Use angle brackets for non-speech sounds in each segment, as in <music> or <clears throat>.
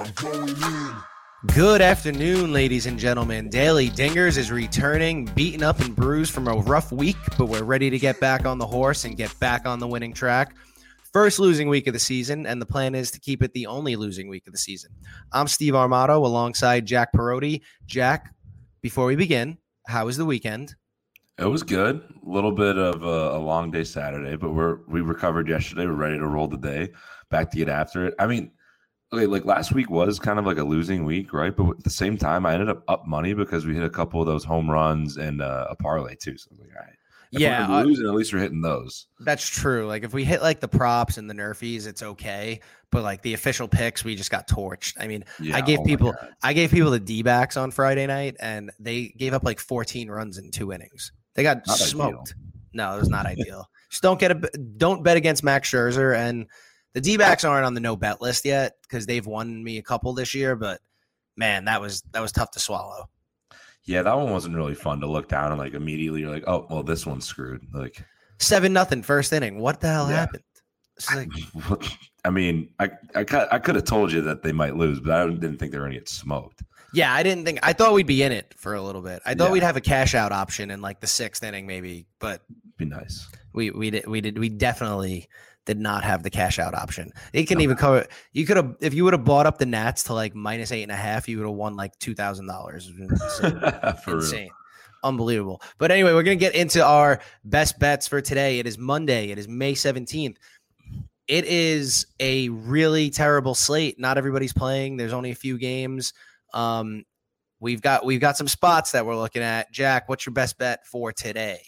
I'm going in. Good afternoon, ladies and gentlemen. Daily Dingers is returning, beaten up and bruised from a rough week, but we're ready to get back on the horse and get back on the winning track. First losing week of the season, and the plan is to keep it the only losing week of the season. I'm Steve Armato alongside Jack Perotti. Jack, before we begin, how was the weekend? It was good. A little bit of a, a, long day Saturday, but we're we recovered yesterday. We're ready to roll the day. Back to get after it. I mean, okay, like last week was kind of like a losing week, right? But at the same time, I ended up up money because we hit a couple of those home runs and uh, a parlay too. So I was like, all right. If yeah, we're losing, at least we're hitting those. That's true. Like if we hit like the props and the nerfies, it's okay. But like the official picks, we just got torched. I mean, yeah, I gave oh people, I gave people the D backs on Friday night, and they gave up like 14 runs in two innings. They got not smoked. Ideal. No, it was not ideal. Just don't get a, don't bet against Max Scherzer, and the D backs aren't on the no bet list yet because they've won me a couple this year. But man, that was that was tough to swallow. Yeah, that one wasn't really fun to look down and like immediately you're like, oh well, this one's screwed. Like seven nothing first inning. What the hell yeah. happened? Like, <laughs> I mean, I I, I could have told you that they might lose, but I didn't think they were going to get smoked. Yeah, I didn't think. I thought we'd be in it for a little bit. I thought yeah. we'd have a cash out option in like the sixth inning, maybe. But be nice. We we did we did we definitely did not have the cash out option. It can even cover. You could have if you would have bought up the Nats to like minus eight and a half, you would have won like two thousand dollars. <laughs> Insane. Real. Unbelievable. But anyway, we're gonna get into our best bets for today. It is Monday. It is May seventeenth. It is a really terrible slate. Not everybody's playing. There's only a few games. Um, we've got we've got some spots that we're looking at. Jack, what's your best bet for today?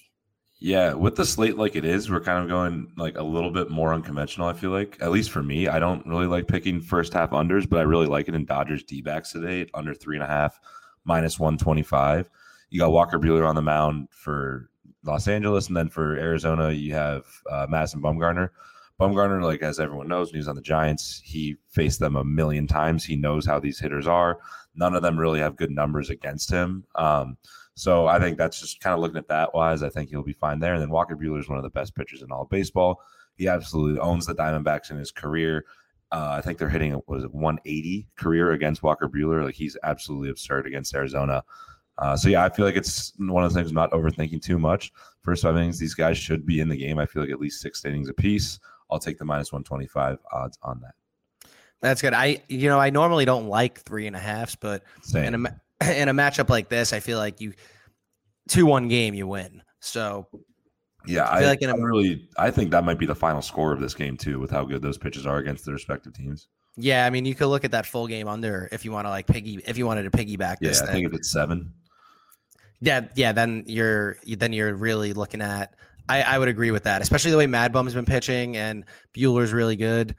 Yeah, with the slate like it is, we're kind of going like a little bit more unconventional. I feel like, at least for me, I don't really like picking first half unders, but I really like it in Dodgers D backs today, under three and a half, minus one twenty five. You got Walker Buehler on the mound for Los Angeles, and then for Arizona, you have uh, Madison Bumgarner. Bumgarner, like as everyone knows, when he was on the Giants, he faced them a million times. He knows how these hitters are. None of them really have good numbers against him. Um, so I think that's just kind of looking at that wise. I think he'll be fine there. And then Walker Buehler is one of the best pitchers in all of baseball. He absolutely owns the Diamondbacks in his career. Uh, I think they're hitting was it 180 career against Walker Buehler. Like he's absolutely absurd against Arizona. Uh, so yeah, I feel like it's one of the things I'm not overthinking too much. First five innings, these guys should be in the game. I feel like at least six innings apiece. I'll take the minus 125 odds on that. That's good. I you know I normally don't like three and a halfs, but Same. in a <clears throat> in a matchup like this, I feel like you two one game you win. So yeah, I, I, like a, really I think that might be the final score of this game too, with how good those pitches are against their respective teams. Yeah, I mean you could look at that full game under if you want to like piggy if you wanted to piggyback. Yeah, I think if it's seven. Yeah, yeah, then you're then you're really looking at. I, I would agree with that, especially the way Mad Bum's been pitching and Buehler's really good.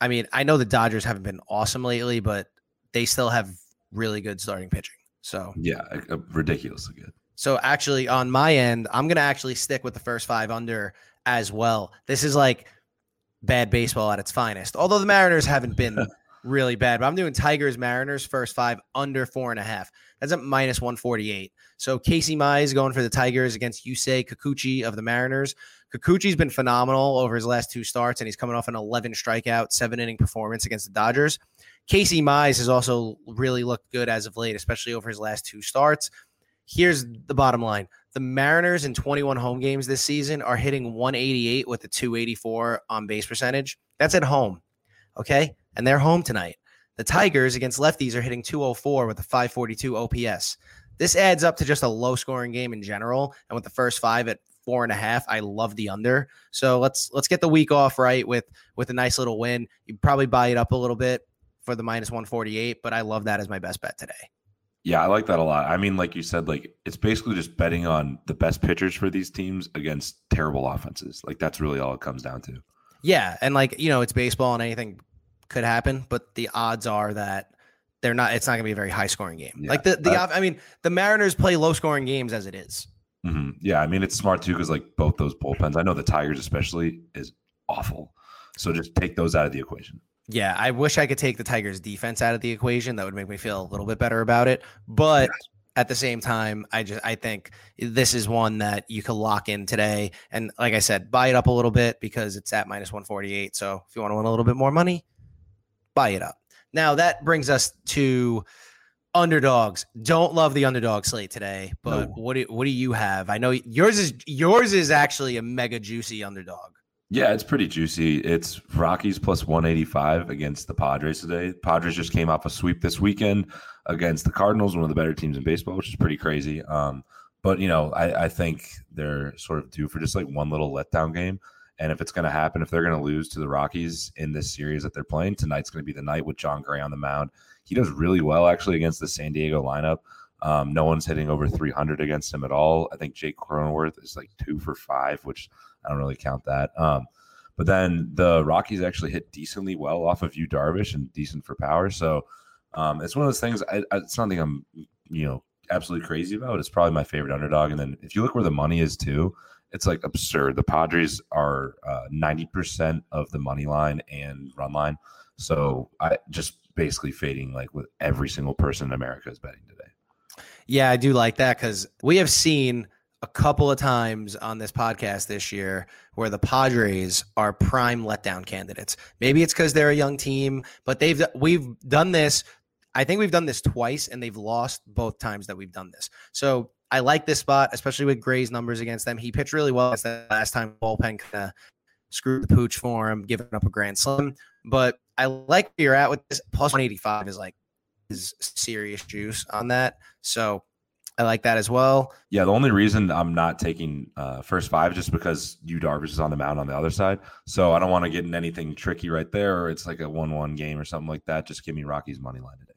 I mean, I know the Dodgers haven't been awesome lately, but they still have really good starting pitching. So yeah, uh, uh, ridiculously good. So actually, on my end, I'm gonna actually stick with the first five under as well. This is like bad baseball at its finest. Although the Mariners haven't been <laughs> really bad, but I'm doing Tigers Mariners first five under four and a half. That's at minus 148. So Casey Mize going for the Tigers against Yusei Kikuchi of the Mariners. Kikuchi's been phenomenal over his last two starts, and he's coming off an 11 strikeout, seven inning performance against the Dodgers. Casey Mize has also really looked good as of late, especially over his last two starts. Here's the bottom line the Mariners in 21 home games this season are hitting 188 with a 284 on base percentage. That's at home. Okay. And they're home tonight. The Tigers against lefties are hitting 204 with a 542 OPS. This adds up to just a low scoring game in general. And with the first five at four and a half, I love the under. So let's let's get the week off right with with a nice little win. You probably buy it up a little bit for the minus 148, but I love that as my best bet today. Yeah, I like that a lot. I mean, like you said, like it's basically just betting on the best pitchers for these teams against terrible offenses. Like that's really all it comes down to. Yeah, and like you know, it's baseball and anything could happen, but the odds are that they're not. It's not going to be a very high scoring game. Yeah, like the the. I mean, the Mariners play low scoring games as it is. Mm-hmm. Yeah, I mean it's smart too because like both those bullpens. I know the Tigers especially is awful. So just take those out of the equation. Yeah, I wish I could take the Tigers defense out of the equation. That would make me feel a little bit better about it. But at the same time, I just I think this is one that you could lock in today. And like I said, buy it up a little bit because it's at minus 148. So if you want to win a little bit more money, buy it up. Now that brings us to underdogs. Don't love the underdog slate today, but no. what do what do you have? I know yours is yours is actually a mega juicy underdog. Yeah, it's pretty juicy. It's Rockies plus 185 against the Padres today. Padres just came off a sweep this weekend against the Cardinals, one of the better teams in baseball, which is pretty crazy. Um, but you know, I, I think they're sort of due for just like one little letdown game. And if it's going to happen, if they're going to lose to the Rockies in this series that they're playing, tonight's going to be the night with Jon Gray on the mound. He does really well actually against the San Diego lineup. Um, no one's hitting over 300 against him at all. I think Jake Cronenworth is like two for five, which I don't really count that. Um, but then the Rockies actually hit decently well off of Yu Darvish and decent for power. So um, it's one of those things. I, I, it's something I'm, you know, absolutely crazy about. It's probably my favorite underdog. And then if you look where the money is too, it's like absurd. The Padres are uh, ninety uh, percent of the money line and run line. So I just basically fading like with every single person in America is betting today. Yeah, I do like that because we have seen a couple of times on this podcast this year where the Padres are prime letdown candidates. Maybe it's because they're a young team, but they've we've done this. I think we've done this twice, and they've lost both times that we've done this. So I like this spot, especially with Gray's numbers against them. He pitched really well the last time. Bullpen kind of screwed the pooch for him, giving up a grand slam. But I like where you're at with this. Plus 185 is like is serious juice on that. So I like that as well. Yeah, the only reason I'm not taking uh, first five just because Yu Darvish is on the mound on the other side. So I don't want to get in anything tricky right there, or it's like a one-one game or something like that. Just give me Rockies money line today.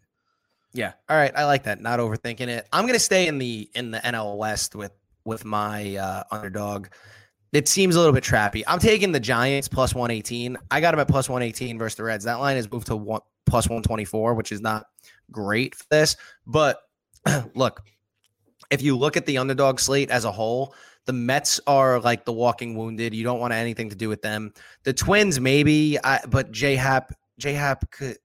Yeah. All right. I like that. Not overthinking it. I'm gonna stay in the in the NL West with with my uh, underdog. It seems a little bit trappy. I'm taking the Giants plus 118. I got them at plus 118 versus the Reds. That line is moved to one plus 124, which is not great for this. But <clears throat> look, if you look at the underdog slate as a whole, the Mets are like the walking wounded. You don't want anything to do with them. The Twins, maybe, I, but J Hap, J Hap could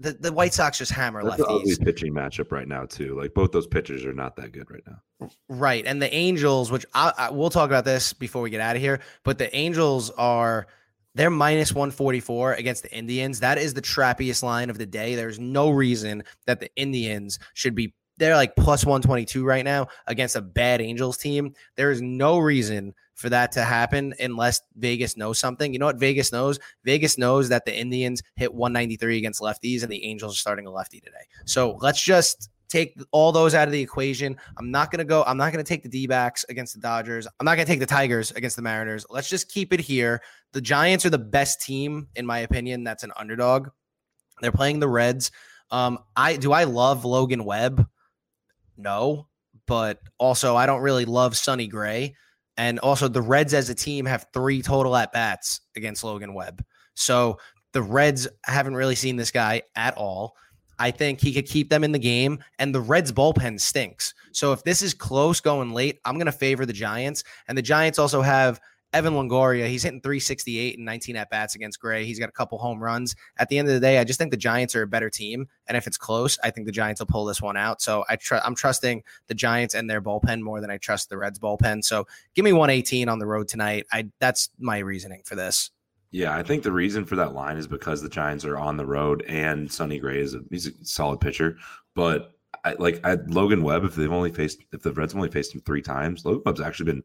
the, the White Sox just hammer That's lefties. ugly pitching matchup right now too. Like both those pitchers are not that good right now. Right, and the Angels, which I, I, we'll talk about this before we get out of here, but the Angels are they're minus 144 against the Indians. That is the trappiest line of the day. There's no reason that the Indians should be they're like plus 122 right now against a bad Angels team. There is no reason for that to happen unless Vegas knows something. You know what Vegas knows? Vegas knows that the Indians hit 193 against lefties and the Angels are starting a lefty today. So let's just take all those out of the equation. I'm not going to go, I'm not going to take the D backs against the Dodgers. I'm not going to take the Tigers against the Mariners. Let's just keep it here. The Giants are the best team, in my opinion, that's an underdog. They're playing the Reds. Um, I do I love Logan Webb? No, but also I don't really love Sonny Gray. And also, the Reds as a team have three total at bats against Logan Webb. So the Reds haven't really seen this guy at all. I think he could keep them in the game, and the Reds bullpen stinks. So if this is close going late, I'm going to favor the Giants. And the Giants also have Evan Longoria, he's hitting 368 and 19 at bats against Gray. He's got a couple home runs. At the end of the day, I just think the Giants are a better team, and if it's close, I think the Giants will pull this one out. So I tr- I'm trusting the Giants and their bullpen more than I trust the Reds bullpen. So give me 118 on the road tonight. I that's my reasoning for this. Yeah, I think the reason for that line is because the Giants are on the road and Sonny Gray is a, he's a solid pitcher, but I, like I, Logan Webb, if they've only faced if the Reds only faced him three times, Logan Webb's actually been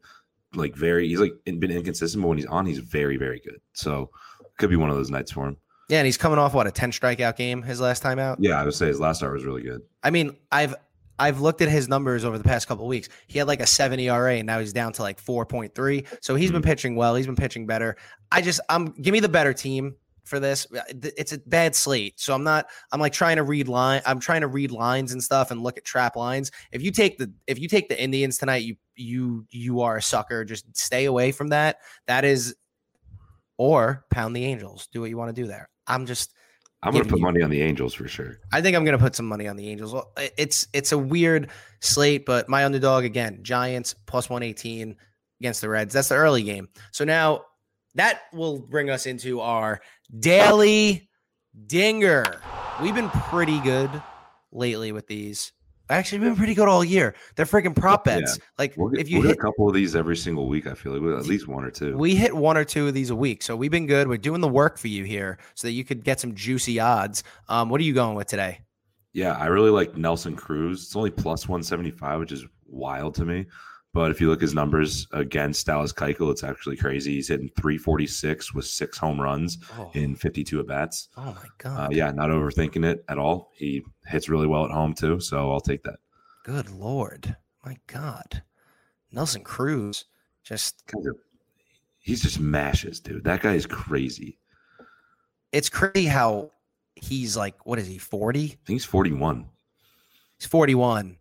like very he's like been inconsistent, but when he's on, he's very very good. So could be one of those nights for him. Yeah, and he's coming off what a ten strikeout game his last time out. Yeah, I would say his last start was really good. I mean, I've I've looked at his numbers over the past couple weeks. He had like a seven ERA, and now he's down to like four point three. So he's mm-hmm. been pitching well. He's been pitching better. I just I'm give me the better team for this. Uh, it's a bad slate. So I'm not I'm like trying to read line I'm trying to read lines and stuff and look at trap lines. If you take the if you take the Indians tonight, you you you are a sucker. Just stay away from that. That is or pound the Angels. Do what you want to do there. I'm just I'm going to put you, money on the Angels for sure. I think I'm going to put some money on the Angels. It's it's a weird slate, but my underdog again, Giants plus 118 against the Reds. That's the early game. So now that will bring us into our daily dinger. We've been pretty good lately with these. Actually, been pretty good all year. They're freaking prop Yeah. bets. Like We'll get, if you we'll hit a couple of these every single week. I feel like We'll- at least one or two. We hit one or two of these a week, so we've been good. We're doing the work for you here, so that you could get some juicy odds. Um, what are you going with today? Yeah, I really like Nelson Cruz. It's only plus 175, which is wild to me. But if you look at his numbers against Dallas Keuchel, it's actually crazy. He's hitting 346 with six home runs Oh, in 52 at bats. oh my Uh, god! yeah, not overthinking it at all. He hits really well at home too, so I'll take that. Good lord, my god! Nelson Cruz just he's just mashes, dude. That guy is crazy. it's crazy how he's like what is he 40 I think he's 41. he's 41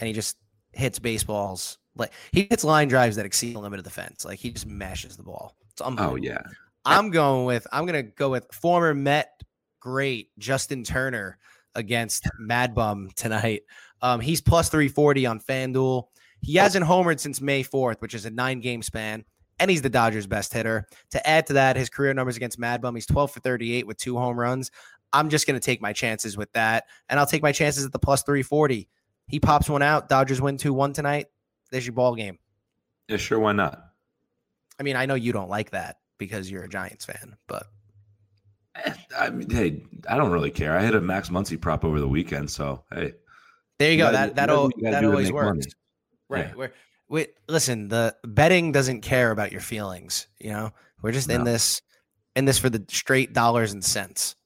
and he just hits baseballs like he hits line drives that exceed the limit of the fence. Like he just mashes the ball. It's Oh yeah, i'm going with i'm gonna go with former met great justin turner against mad bum tonight. Um he's plus 340 on fanduel. He hasn't homered since may 4th which is a nine game span and he's the dodgers best hitter. To add to that his career numbers against mad bum he's 12 for 38 with two home runs. I'm just gonna take my chances with that and i'll take my chances at the plus 340 he pops one out. Dodgers win 2-1 tonight there's your ball game yeah, sure. Why not? i mean i know you don't like that because you're a giants fan but Eh, I mean, hey, I don't really care. I hit a Max Muncy prop over the weekend, so hey, there you You go gotta that that, gotta do al- what you gotta that always works money. Right. Yeah. We're we listen, the betting doesn't care about your feelings, you know? We're just in this in this for the straight dollars and cents.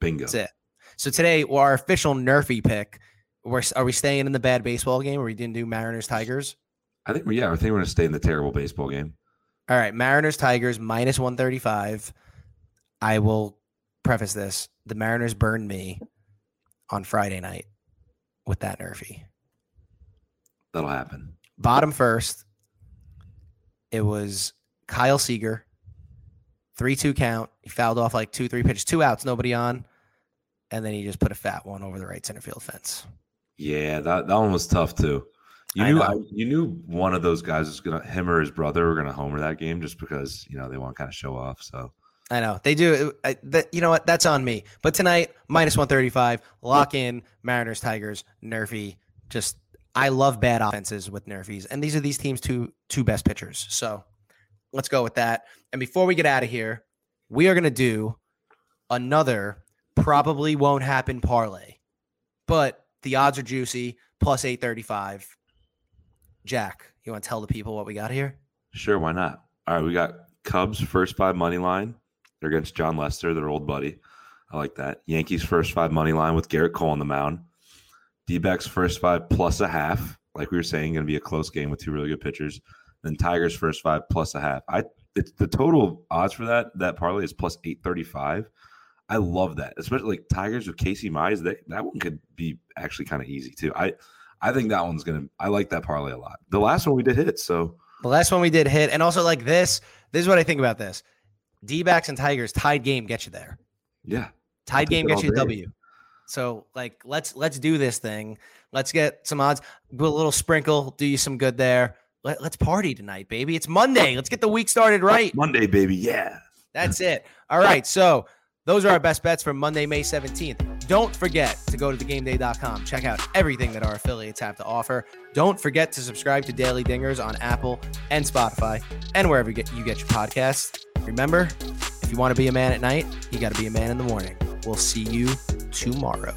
bingo. That's it. So today our official nerfy pick. We're, are we staying in the bad baseball game or we didn't do Mariners Tigers? I think yeah, I think we're gonna stay in the terrible baseball game. All right, Mariners Tigers minus 135. I will preface this. The Mariners burned me on Friday night with that nerfy. That'll happen. bottom first, it was Kyle Seager, three two count. He fouled off like two three pitches, two outs, nobody on, and then he just put a fat one over the right center field fence. Yeah, that, that one was tough too. You I knew. I, you knew one of those guys was gonna him or his brother were gonna homer that game just because you know they want to kind of show off. So I know they do. Uh, I, that, you know what? That's on me. But tonight, minus one thirty five. Lock in Mariners, Tigers, Nerfy. Just I love bad offenses with Nerfies, and these are these teams' two two best pitchers. So let's go with that. And before we get out of here, we are gonna do another probably won't happen parlay, but the odds are juicy. Plus eight thirty five. Jack, you want to tell the people what we got here? sure, why not? All right, we got Cubs first five money line. They're against Jon Lester, their old buddy. I like that. Yankees first five money line with Gerrit Cole on the mound. D-backs first five plus a half. Like we were saying, going to be a close game with two really good pitchers. Then Tigers first five plus a half. I it's the total odds for that that parlay is plus eight thirty five. I love that, especially like Tigers with Casey Mize. That that one could be actually kind of easy too. I I think that one's gonna. I like that parlay a lot. The last one we did hit, so The last one we did hit, and also like this. This is what I think about this. D backs and Tigers tied game get you there. yeah, Tied game gets you a. W. So like let's let's do this thing. Let's get some odds. Do a little sprinkle. Do you some good there. Let, let's party tonight, baby. It's Monday. Let's get the week started right. Monday, baby. Yeah. That's it. All right. So those are our best bets for Monday, May 17th. Don't forget to go to thegameday.com. Check out everything that our affiliates have to offer. Don't forget to subscribe to Daily Dingers on Apple and Spotify and wherever you get, you get your podcasts. Remember, if you want to be a man at night, you got to be a man in the morning. We'll see you tomorrow.